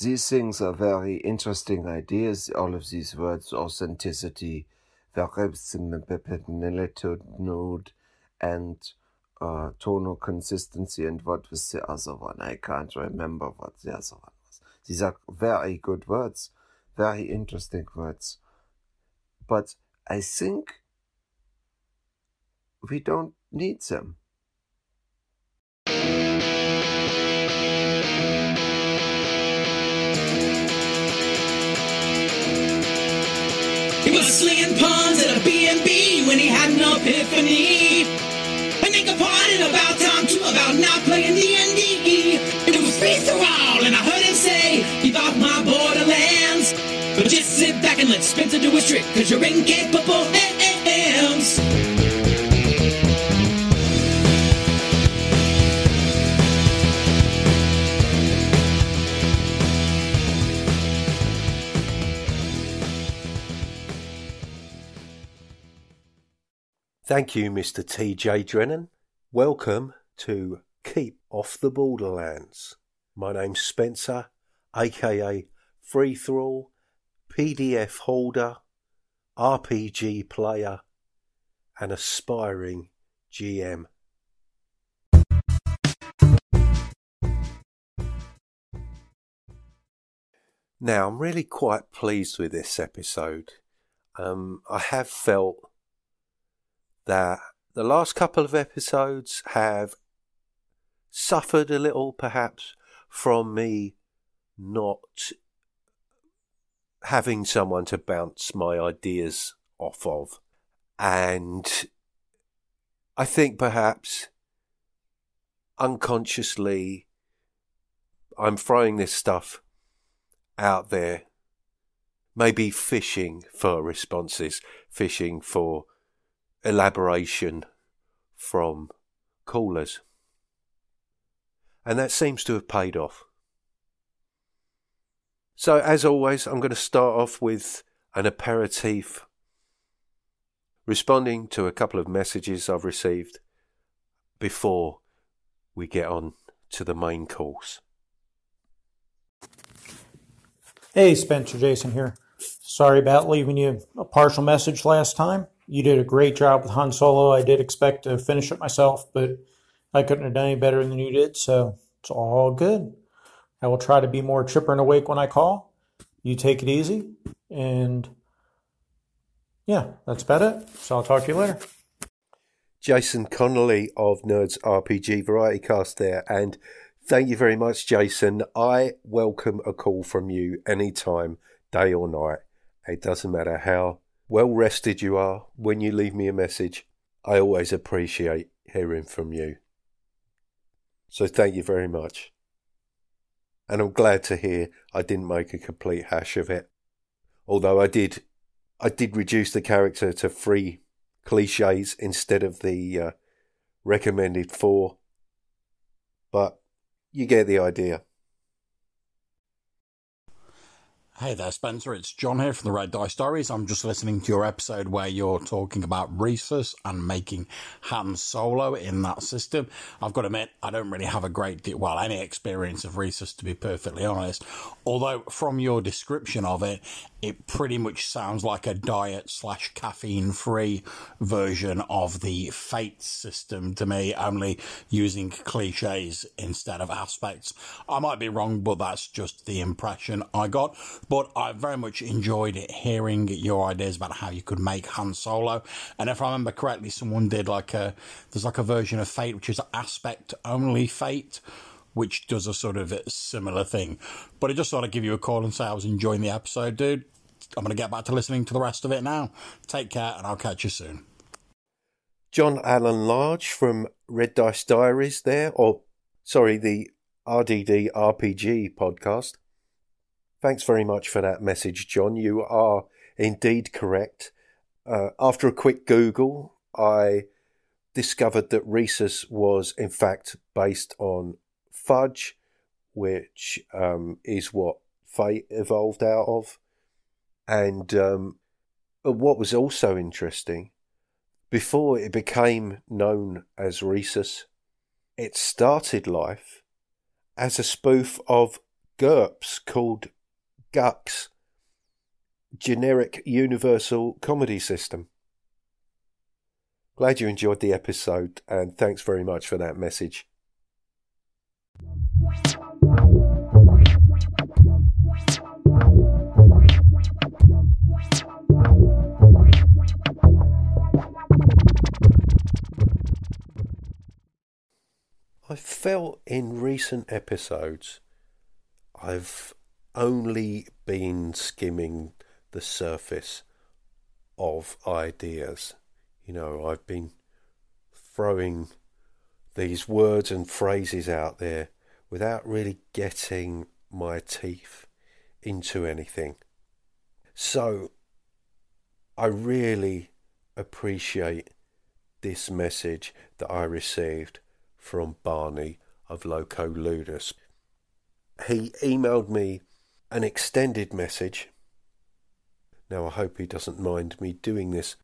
these things are very interesting ideas, all of these words, authenticity, verisimilitude, and uh, tonal consistency, and what was the other one? I can't remember what the other one was. These are very good words, very interesting words. But I think we don't need them. Slinging pawns at a B&B when he had an epiphany. And they complained about time too, about not playing D&D. It was free for all, and I heard him say, give off my borderlands. But just sit back and let Spencer do his trick, cause you're incapable Thank you, Mr. TJ Drennon. Welcome to Keep Off the Borderlands. My name's Spencer, aka Free Thrall, PDF holder, RPG player, and aspiring GM. Now, I'm really quite pleased with this episode. Um, I have felt that the last couple of episodes have suffered a little, perhaps, from me not having someone to bounce my ideas off of. And I think perhaps unconsciously I'm throwing this stuff out there, maybe fishing for responses, fishing for elaboration from callers. And that seems to have paid off. So, as always, I'm going to start off with an aperitif, responding to a couple of messages I've received before we get on to the main course. Hey, Spencer Jason here. Sorry about leaving you a partial message last time. You did a great job with Han Solo. I did expect to finish it myself, but I couldn't have done any better than you did, so it's all good. I will try to be more chipper and awake when I call. You take it easy, and yeah, that's about it. So I'll talk to you later. Jason Connerly of Nerds RPG Variety Cast there, and thank you very much, Jason. I welcome a call from you anytime, day or night. It doesn't matter how well rested you are when you leave me a message. I always appreciate hearing from you. So thank you very much. And I'm glad to hear I didn't make a complete hash of it. Although I did I did reduce the character to three cliches instead of the uh, recommended four. But you get the idea. Hey there, Spencer. It's John here from the Red Dice Stories. I'm just listening to your episode where you're talking about Risus and making Han Solo in that system. I've got to admit, I don't really have a great deal, well, any experience of Risus, to be perfectly honest. Although, from your description of it, it pretty much sounds like a diet slash caffeine free version of the Fate system to me, only using cliches instead of aspects. I might be wrong, but that's just the impression I got. But I very much enjoyed hearing your ideas about how you could make Han Solo. And if I remember correctly, someone did like a, there's like a version of Fate which is aspect only Fate which does a sort of similar thing. But I just thought I'd give you a call and say I was enjoying the episode, dude. I'm going to get back to listening to the rest of it now. Take care, and I'll catch you soon. John Alan Large from Red Dice Diaries there, or sorry, the RDD RPG podcast. Thanks very much for that message, John. You are indeed correct. Uh, after a quick Google, I discovered that Risus was in fact based on fudge, which um, is what Fate evolved out of. And um, what was also interesting, before it became known as Risus, it started life as a spoof of GURPS called GUCS, Generic Universal Comedy System. Glad you enjoyed the episode and thanks very much for that message. I felt in recent episodes I've only been skimming the surface of ideas. You know, I've been throwing these words and phrases out there without really getting my teeth into anything. So, I really appreciate this message that I received from Barney of Loco Ludus. He emailed me an extended message. Now, I hope he doesn't mind me doing this.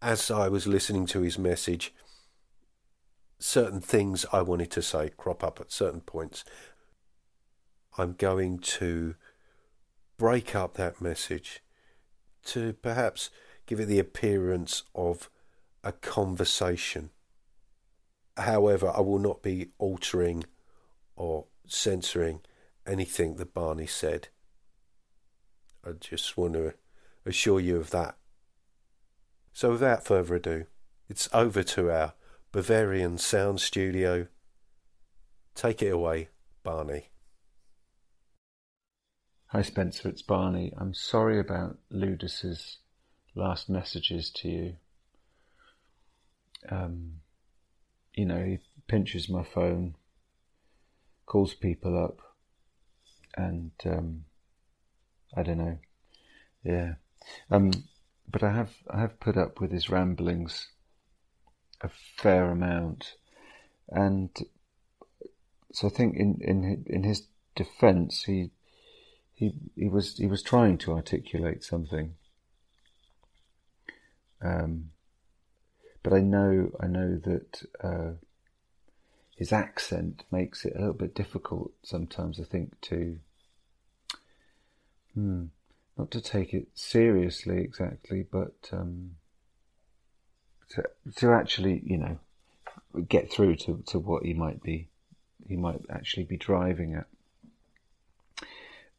As I was listening to his message, certain things I wanted to say crop up at certain points. I'm going to break up that message to perhaps give it the appearance of a conversation However, I will not be altering or censoring anything that Barney said. I just want to assure you of that. So, without further ado, it's over to our Bavarian sound studio. Take it away, Barney. Hi, Spencer, it's Barney. I'm sorry about Ludus's last messages to you. Um, you know, he pinches my phone, calls people up, and um, I don't know. Yeah, um, but I have I have put up with his ramblings a fair amount, and so I think in in in his defence, he he he was he was trying to articulate something. Um, but I know I know that uh, his accent makes it a little bit difficult sometimes. I think to hmm, not to take it seriously exactly, but um, to to actually you know get through to, to what he might be he might actually be driving at.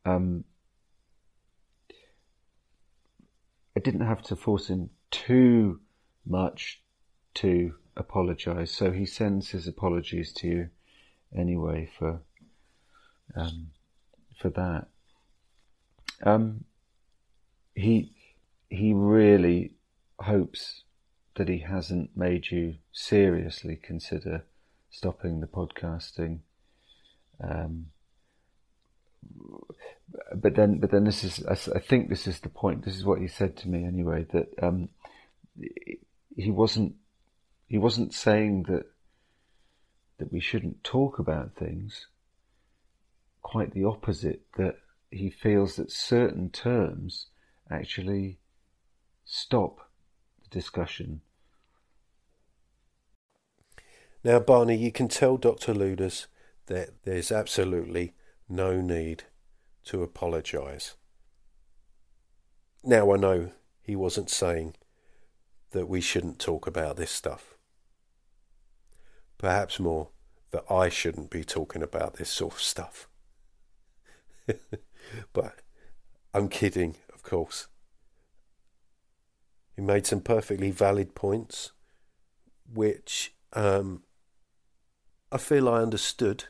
Um, I didn't have to force him too much to apologize. So he sends his apologies to you anyway for um, for that. Um, he he really hopes that he hasn't made you seriously consider stopping the podcasting. Um, but then, but then this is, I think this is the point. This is what he said to me anyway. That um, he wasn't he wasn't saying that that we shouldn't talk about things. Quite the opposite, that he feels that certain terms actually stop the discussion. Now, Barney, you can tell Dr. Ludus that there's absolutely no need to apologise. Now I know he wasn't saying that we shouldn't talk about this stuff perhaps more, that I shouldn't be talking about this sort of stuff. but I'm kidding, of course. He made some perfectly valid points, which um, I feel I understood.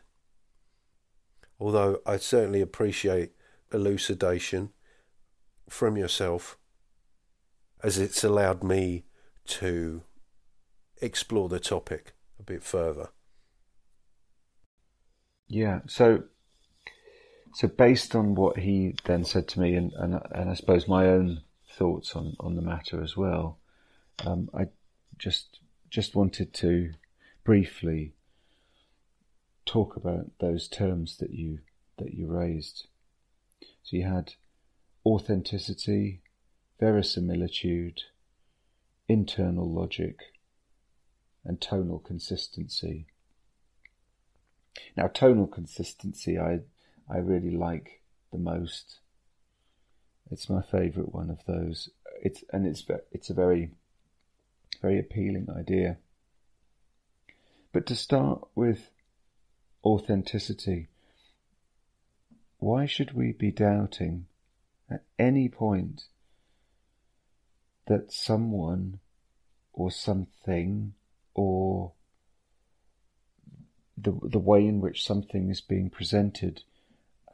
Although I certainly appreciate elucidation from yourself, as it's allowed me to explore the topic a bit further. Yeah. So, so based on what he then said to me, and and, and I suppose my own thoughts on on the matter as well, um, I just just wanted to briefly talk about those terms that you that you raised. So you had authenticity, verisimilitude, internal logic, and tonal consistency. Now, tonal consistency, I I really like the most. It's my favourite one of those. It's and it's it's a very very appealing idea. But to start with authenticity, why should we be doubting at any point that someone or something or the the way in which something is being presented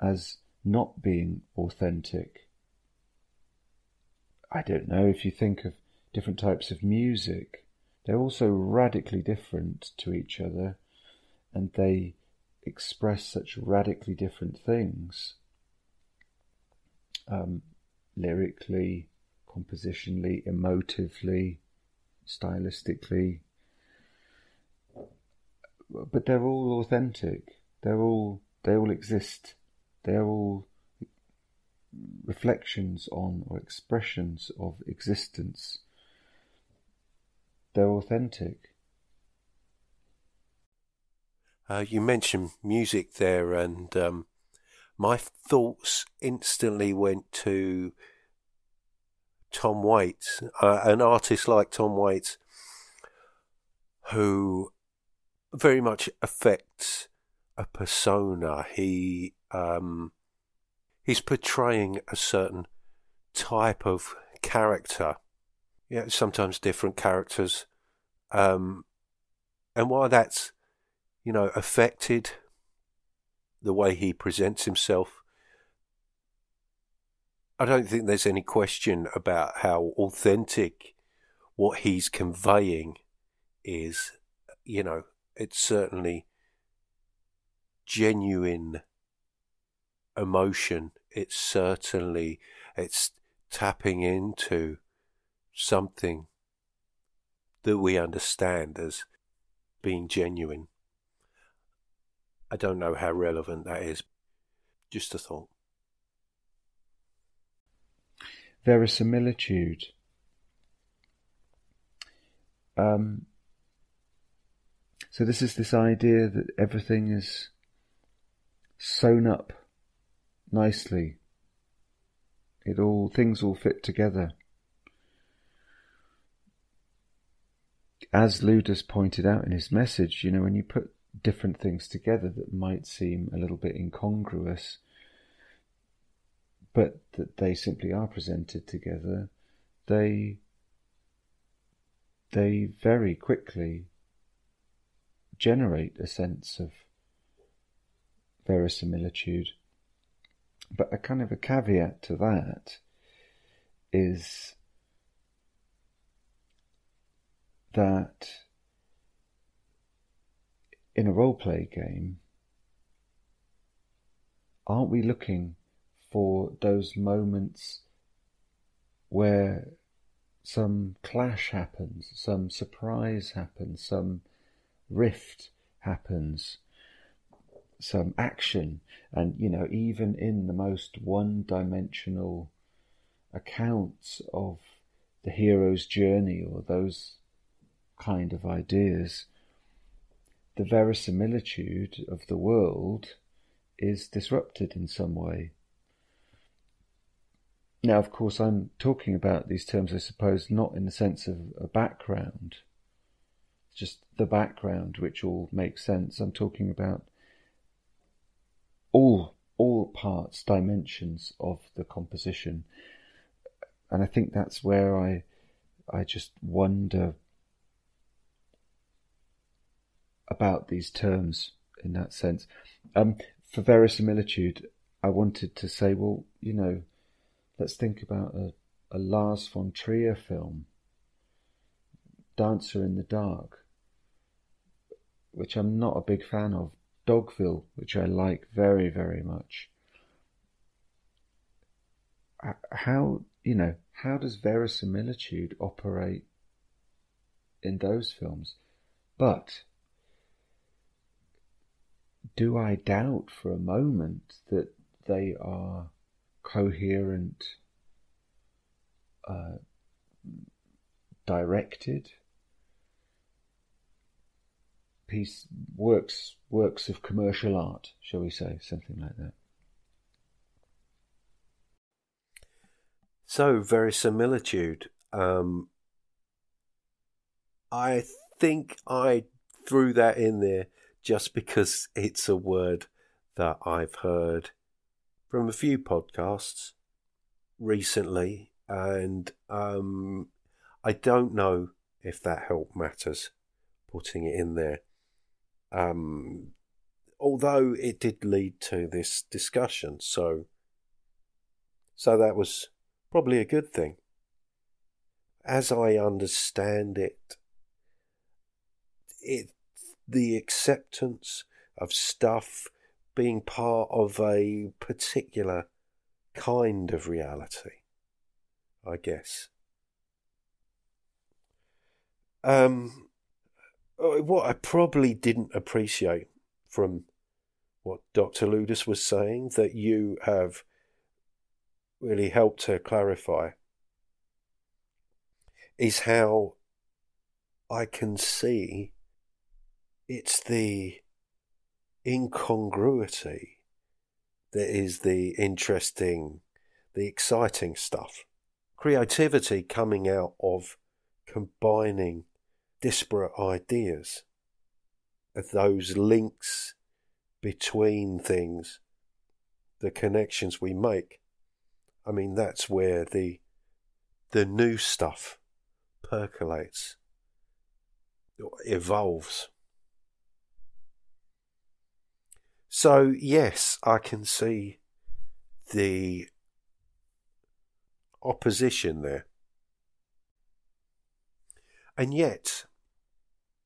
as not being authentic. I don't know if you think of different types of music, they're also radically different to each other and they express such radically different things um, lyrically, compositionally, emotively, stylistically. But they're all authentic. They're all they all exist. They're all reflections on or expressions of existence. They're authentic. Uh, you mentioned music there, and um, my thoughts instantly went to Tom Waits, uh, an artist like Tom Waits, who very much affects a persona. He um, he's portraying a certain type of character. Yeah, sometimes different characters, um, and while that's you know affected the way he presents himself. I don't think there's any question about how authentic what he's conveying is. You know, it's certainly genuine emotion. It's certainly it's tapping into something that we understand as being genuine. I don't know how relevant that is. Just a thought. Verisimilitude. Um, so this is this idea that everything is sewn up nicely. It all things all fit together. As Ludus pointed out in his message, you know, when you put different things together that might seem a little bit incongruous, but that they simply are presented together, they they very quickly generate a sense of verisimilitude. But a kind of a caveat to that is that in a role play game, aren't we looking for those moments where some clash happens, some surprise happens, some rift happens, some action, and you know, even in the most one dimensional accounts of the hero's journey or those kind of ideas, the verisimilitude of the world is disrupted in some way. Now, of course, I'm talking about these terms, I suppose, not in the sense of a background, just the background which all makes sense. I'm talking about parts, dimensions of the composition, and I think that's where I I just wonder about these terms in that sense. Um, for verisimilitude, I wanted to say, well, you know, let's think about a, a Lars von Trier film, Dancer in the Dark, which I'm not a big fan of, Dogville, which I like very, very much. How, you know, how does verisimilitude operate in those films? But do I doubt for a moment that they are coherent, uh, directed piece works works of commercial art, shall we say, something like that? So, verisimilitude. Um, I think I threw that in there just because it's a word that I've heard from a few podcasts recently, and um, I don't know if that help matters putting it in there. Um, although it did lead to this discussion, so so that was probably a good thing. As I understand it, it the acceptance of stuff being part of a particular kind of reality, I guess. Um, uh, what I probably didn't appreciate from what Dr. Ludus was saying that you have really helped to clarify is how I can see it's the incongruity that is the interesting, the exciting stuff. Creativity coming out of combining disparate ideas, of those links between things, the connections we make. I mean, that's where the the new stuff percolates, evolves. So, yes, I can see the opposition there. And yet,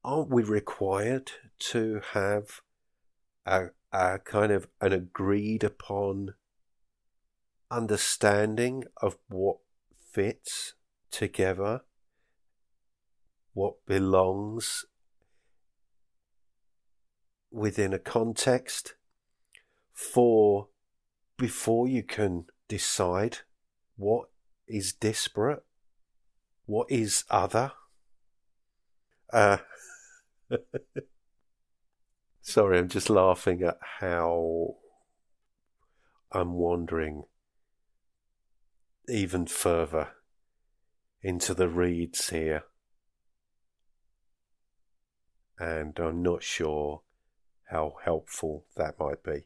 aren't we required to have a, a kind of an agreed upon understanding of what fits together, what belongs within a context for before you can decide what is disparate, what is other. Uh, sorry, I'm just laughing at how I'm wandering even further into the reeds here. And I'm not sure how helpful that might be.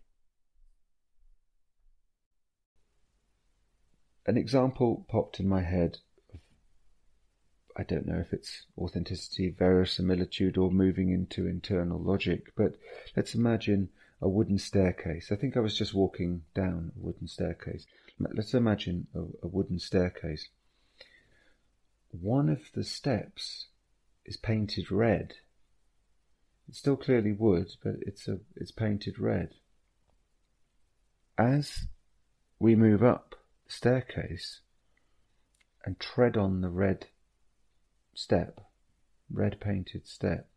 An example popped in my head. I don't know if it's authenticity, verisimilitude, or moving into internal logic, but let's imagine a wooden staircase. I think I was just walking down a wooden staircase. Let's imagine a, a wooden staircase. One of the steps is painted red it's still clearly wood, but it's a it's painted red. As we move up the staircase and tread on the red step, red painted step,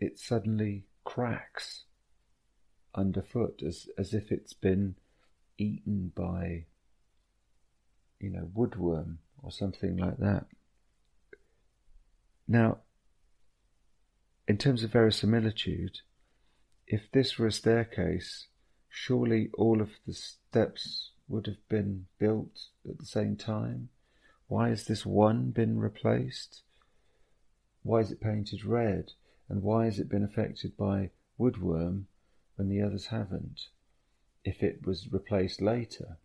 it suddenly cracks underfoot as as if it's been eaten by you know woodworm or something like that. Now in terms of verisimilitude, if this were a staircase, surely all of the steps would have been built at the same time. Why has this one been replaced? Why is it painted red? And why has it been affected by woodworm when the others haven't? If it was replaced later.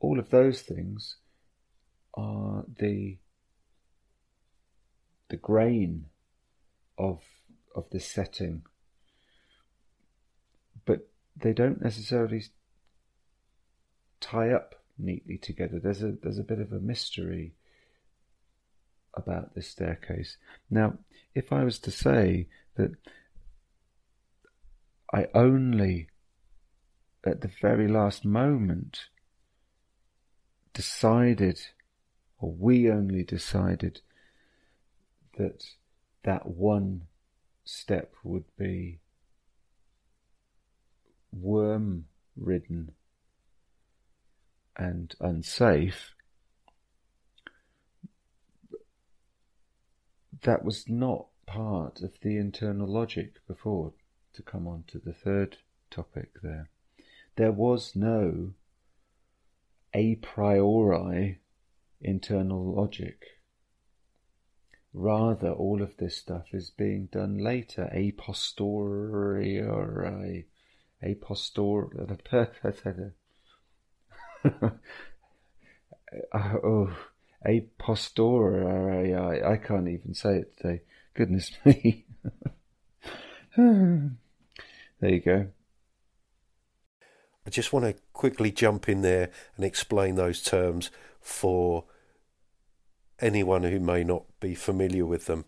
All of those things are the the grain of of the setting, but they don't necessarily tie up neatly together. There's a there's a bit of a mystery about this staircase. Now, if I was to say that I only at the very last moment decided, or we only decided, that that one step would be worm ridden and unsafe, that was not part of the internal logic before, to come on to the third topic there. There was no a priori internal logic. Rather, all of this stuff is being done later, a posteriori, a postor, oh, a posteriori. I can't even say it today. Goodness me. there you go. I just want to quickly jump in there and explain those terms for anyone who may not be familiar with them.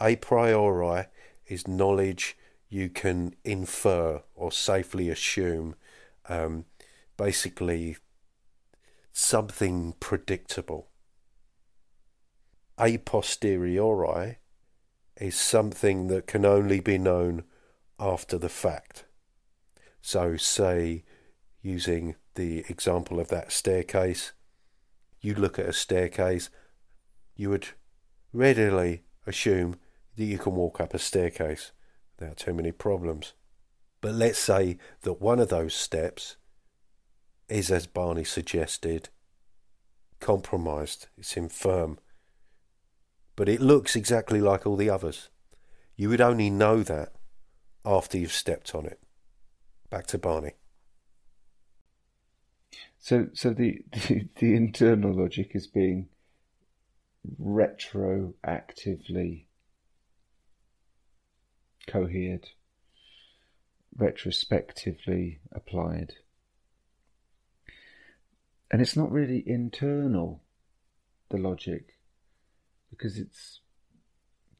A priori is knowledge you can infer or safely assume, um, basically, something predictable. A posteriori is something that can only be known after the fact. So, say using the example of that staircase, you look at a staircase, you would readily assume that you can walk up a staircase without too many problems. But let's say that one of those steps is, as Barney suggested, compromised, it's infirm, but it looks exactly like all the others. You would only know that after you've stepped on it. Back to Barney. So, so the, the, the internal logic is being retroactively cohered, retrospectively applied. And it's not really internal, the logic, because it's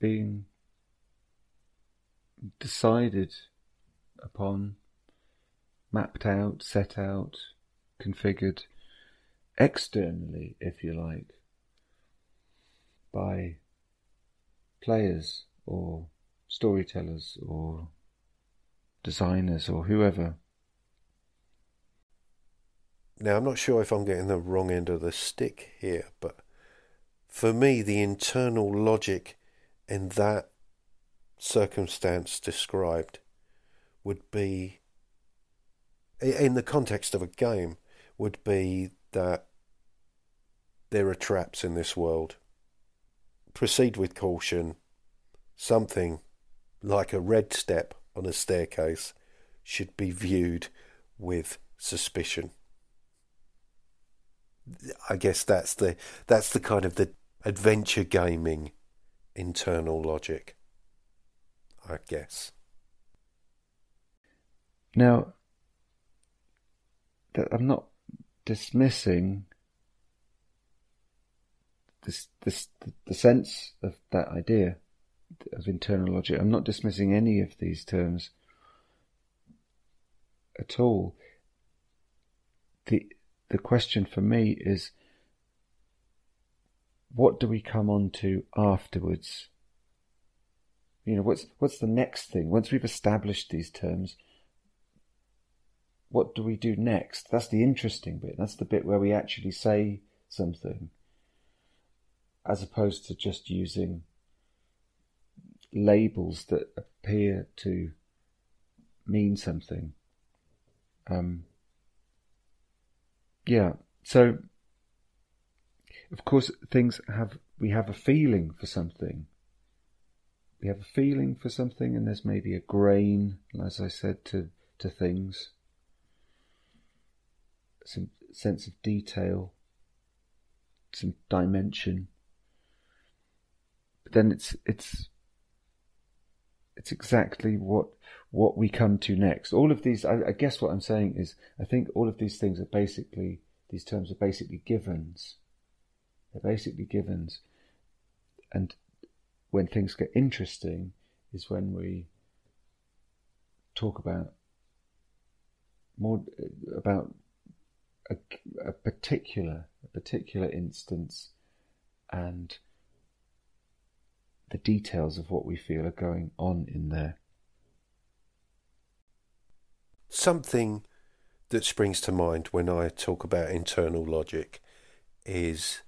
being decided upon, mapped out, set out, configured externally, if you like, by players or storytellers or designers or whoever. Now, I'm not sure if I'm getting the wrong end of the stick here, but for me, the internal logic in that circumstance described would be, in the context of a game, would be that there are traps in this world. Proceed with caution. Something like a red step on a staircase should be viewed with suspicion. I guess that's the that's the kind of the adventure gaming internal logic. I guess. Now, I'm not dismissing this, this, the sense of that idea of internal logic. I'm not dismissing any of these terms at all. The, the question for me is what do we come on to afterwards? You know, what's, what's the next thing? Once we've established these terms, what do we do next? That's the interesting bit. That's the bit where we actually say something, as opposed to just using labels that appear to mean something. Um, yeah, so of course things have we have a feeling for something. We have a feeling for something, and there's maybe a grain, as I said, to to things some sense of detail, some dimension. But then it's it's it's exactly what what we come to next. All of these, I, I guess, what I'm saying is, I think all of these things are basically these terms are basically givens. They're basically givens, and when things get interesting is when we talk about more uh, about a, a particular a particular instance and the details of what we feel are going on in there. Something that springs to mind when I talk about internal logic is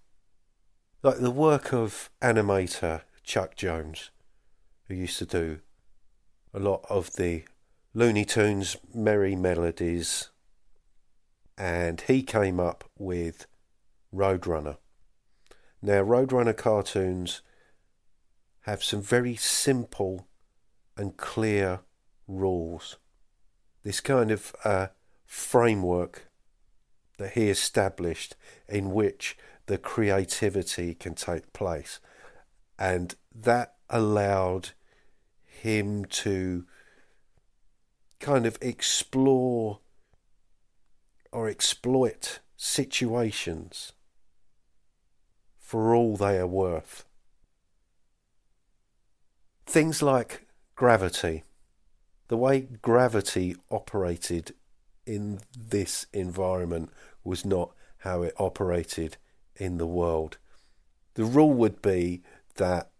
like the work of animator Chuck Jones, who used to do a lot of the Looney Tunes merry Melodies and he came up with Roadrunner. Now, Roadrunner cartoons have some very simple and clear rules. This kind of uh, framework that he established in which the creativity can take place. And that allowed him to kind of explore or exploit situations for all they are worth. Things like gravity, the way gravity operated in this environment was not how it operated in the world. The rule would be that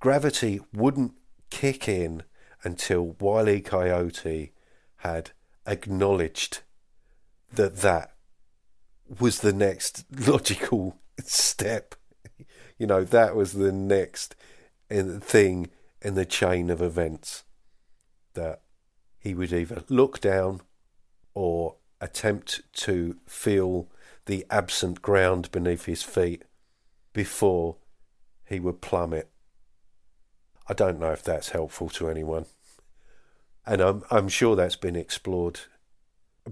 gravity wouldn't kick in until Wile E. Coyote had acknowledged that that was the next logical step. You know, that was the next thing in the chain of events that he would either look down or attempt to feel the absent ground beneath his feet before he would plummet. I don't know if that's helpful to anyone. And I'm, I'm sure that's been explored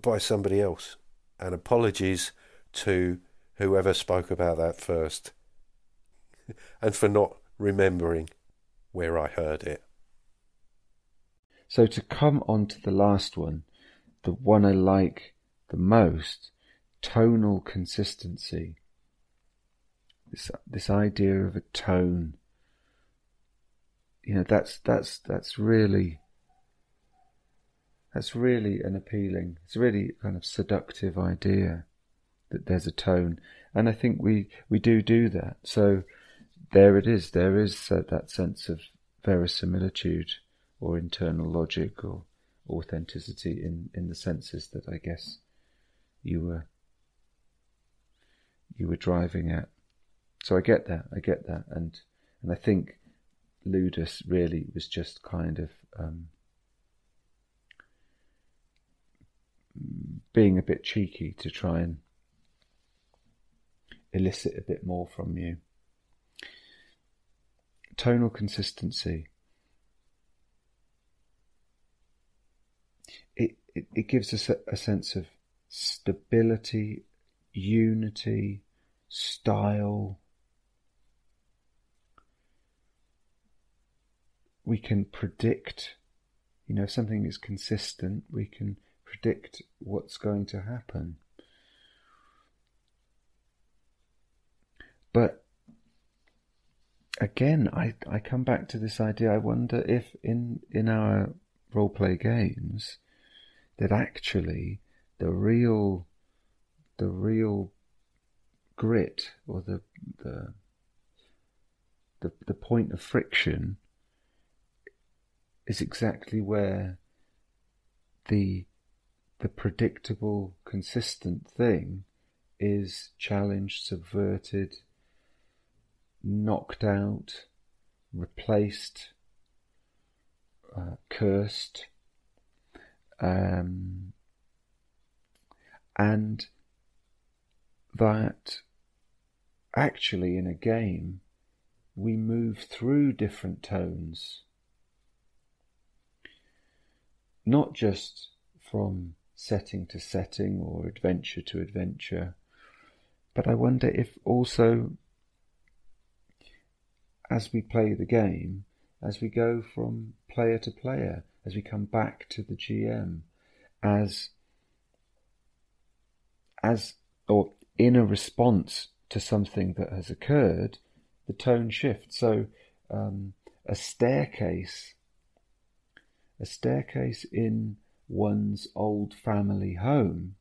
by somebody else. And apologies to whoever spoke about that first and for not remembering where I heard it. So to come on to the last one, the one I like the most, tonal consistency. This this idea of a tone. You know, that's that's that's really that's really an appealing. It's really kind of seductive idea that there's a tone, and I think we we do do that. So there it is. There is uh, that sense of verisimilitude or internal logic or authenticity in, in the senses that I guess you were you were driving at. So I get that, I get that, and and I think Ludus really was just kind of um, being a bit cheeky to try and elicit a bit more from you. Tonal consistency. It, it, it gives us a, a sense of stability, unity, style. We can predict, you know, if something is consistent, we can predict what's going to happen. But again, I, I come back to this idea. I wonder if in, in our role play games, that actually the real the real grit or the the the, the point of friction is exactly where the the predictable, consistent thing is challenged, subverted, knocked out, replaced, uh, cursed, um, and that actually in a game we move through different tones, not just from setting to setting or adventure to adventure. But I wonder if also, as we play the game, as we go from player to player, as we come back to the GM, as as or in a response to something that has occurred, the tone shifts. So um, a staircase, a staircase in one's old family home,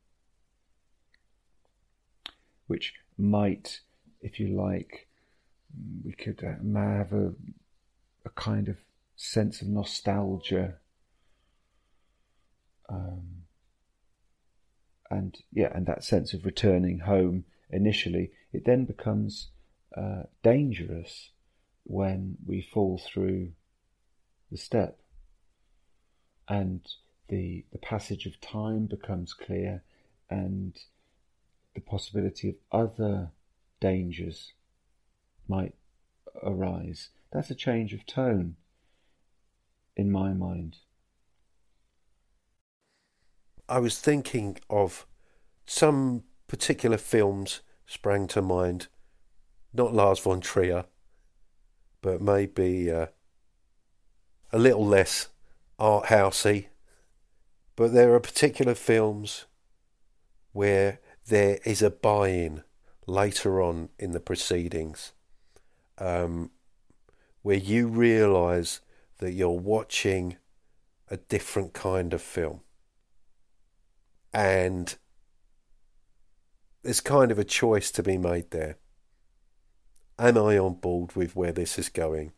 which might, if you like, we could uh, have a, a kind of sense of nostalgia. Um, and yeah, and that sense of returning home initially, it then becomes uh, dangerous when we fall through the step. And the, the passage of time becomes clear and the possibility of other dangers might arise. That's a change of tone in my mind. I was thinking of some particular films sprang to mind, not Lars von Trier, but maybe uh, a little less art housey. But there are particular films where there is a buy-in later on in the proceedings, um, where you realise that you're watching a different kind of film. And there's kind of a choice to be made there. Am I on board with where this is going?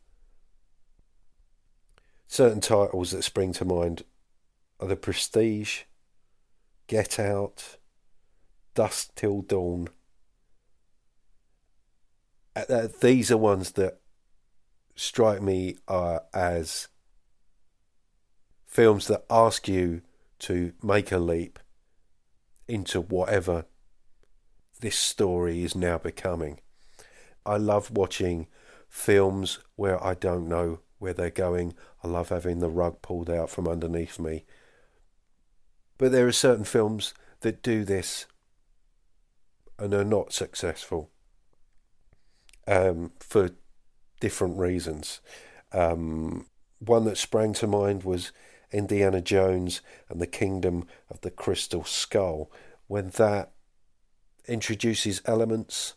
Certain titles that spring to mind are The Prestige, Get Out, Dusk Till Dawn. Uh, these are ones that strike me uh, as films that ask you to make a leap into whatever this story is now becoming. I love watching films where I don't know where they're going. I love having the rug pulled out from underneath me. But there are certain films that do this and are not successful um, for different reasons. Um, one that sprang to mind was Indiana Jones and the Kingdom of the Crystal Skull, when that introduces elements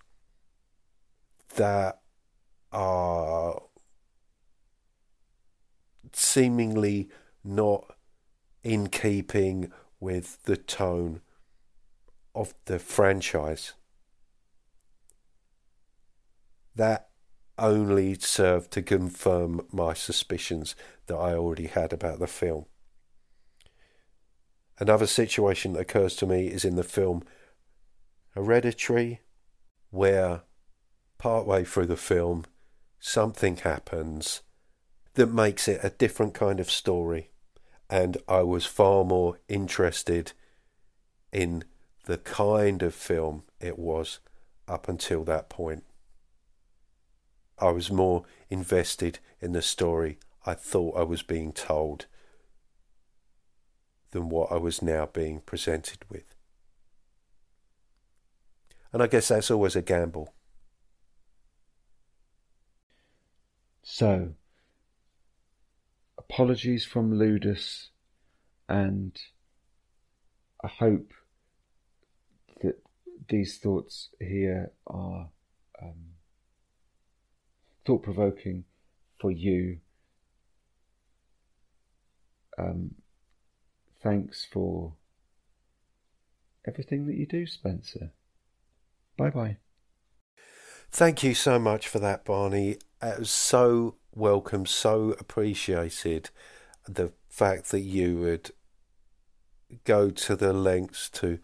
that are seemingly not in keeping with the tone of the franchise. That only served to confirm my suspicions that I already had about the film. Another situation that occurs to me is in the film Hereditary, where partway through the film something happens that makes it a different kind of story, and I was far more interested in the kind of film it was up until that point. I was more invested in the story I thought I was being told than what I was now being presented with. And I guess that's always a gamble. So, apologies from Ludus, and I hope that these thoughts here are um, thought provoking for you. Um, thanks for everything that you do, Spencer. Bye bye. Thank you so much for that, Barney. Was so welcome, so appreciated the fact that you would go to the lengths to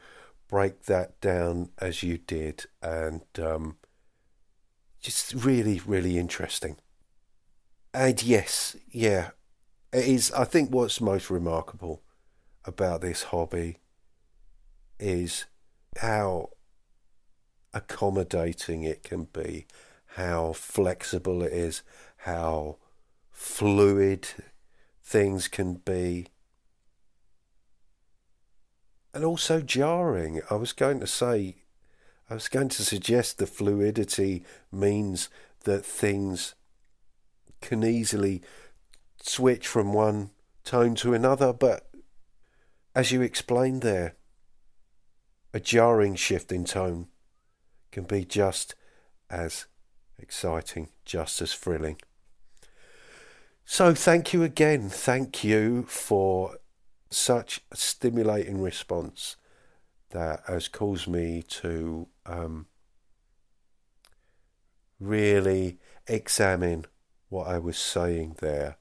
break that down as you did, and um, just really, really interesting. And yes, yeah, it is. I think what's most remarkable about this hobby is how accommodating it can be, how flexible it is, how fluid things can be. And also jarring. I was going to say, I was going to suggest the fluidity means that things can easily switch from one tone to another, but as you explained there, a jarring shift in tone can be just as exciting, just as thrilling. So, thank you again. Thank you for such a stimulating response that has caused me to um, really examine what I was saying there.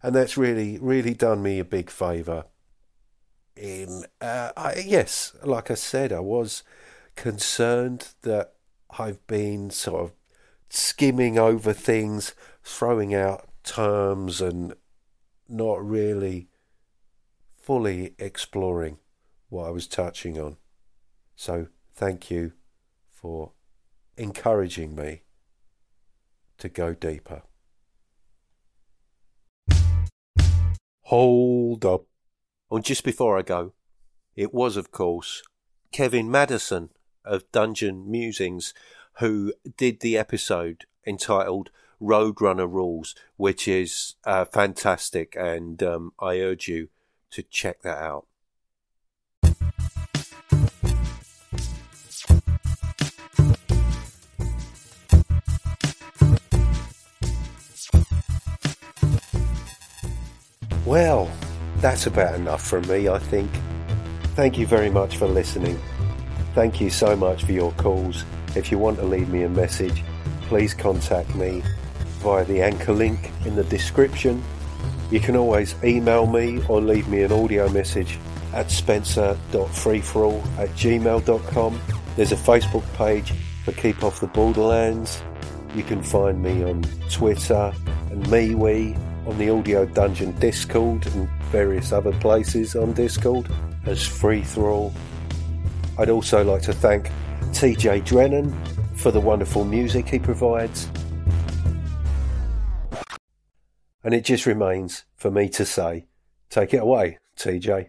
And that's really, really done me a big favour. In uh, I, yes, like I said, I was concerned that I've been sort of skimming over things, throwing out terms, and not really fully exploring what I was touching on. So thank you for encouraging me to go deeper. Hold up. Oh, and just before I go, it was, of course, Kevin Madison of Dungeon Musings who did the episode entitled Roadrunner Rules, which is uh, fantastic, and um, I urge you to check that out. Well, that's about enough from me, I think. Thank you very much for listening. Thank you so much for your calls. If you want to leave me a message, please contact me via the anchor link in the description. You can always email me or leave me an audio message at spencer.freethrall at gmail.com. There's a Facebook page for Keep Off the Borderlands. You can find me on Twitter and MeWe on the Audio Dungeon Discord and various other places on Discord as Free Thrall. I'd also like to thank TJ Drennon for the wonderful music he provides. And it just remains for me to say, take it away, TJ.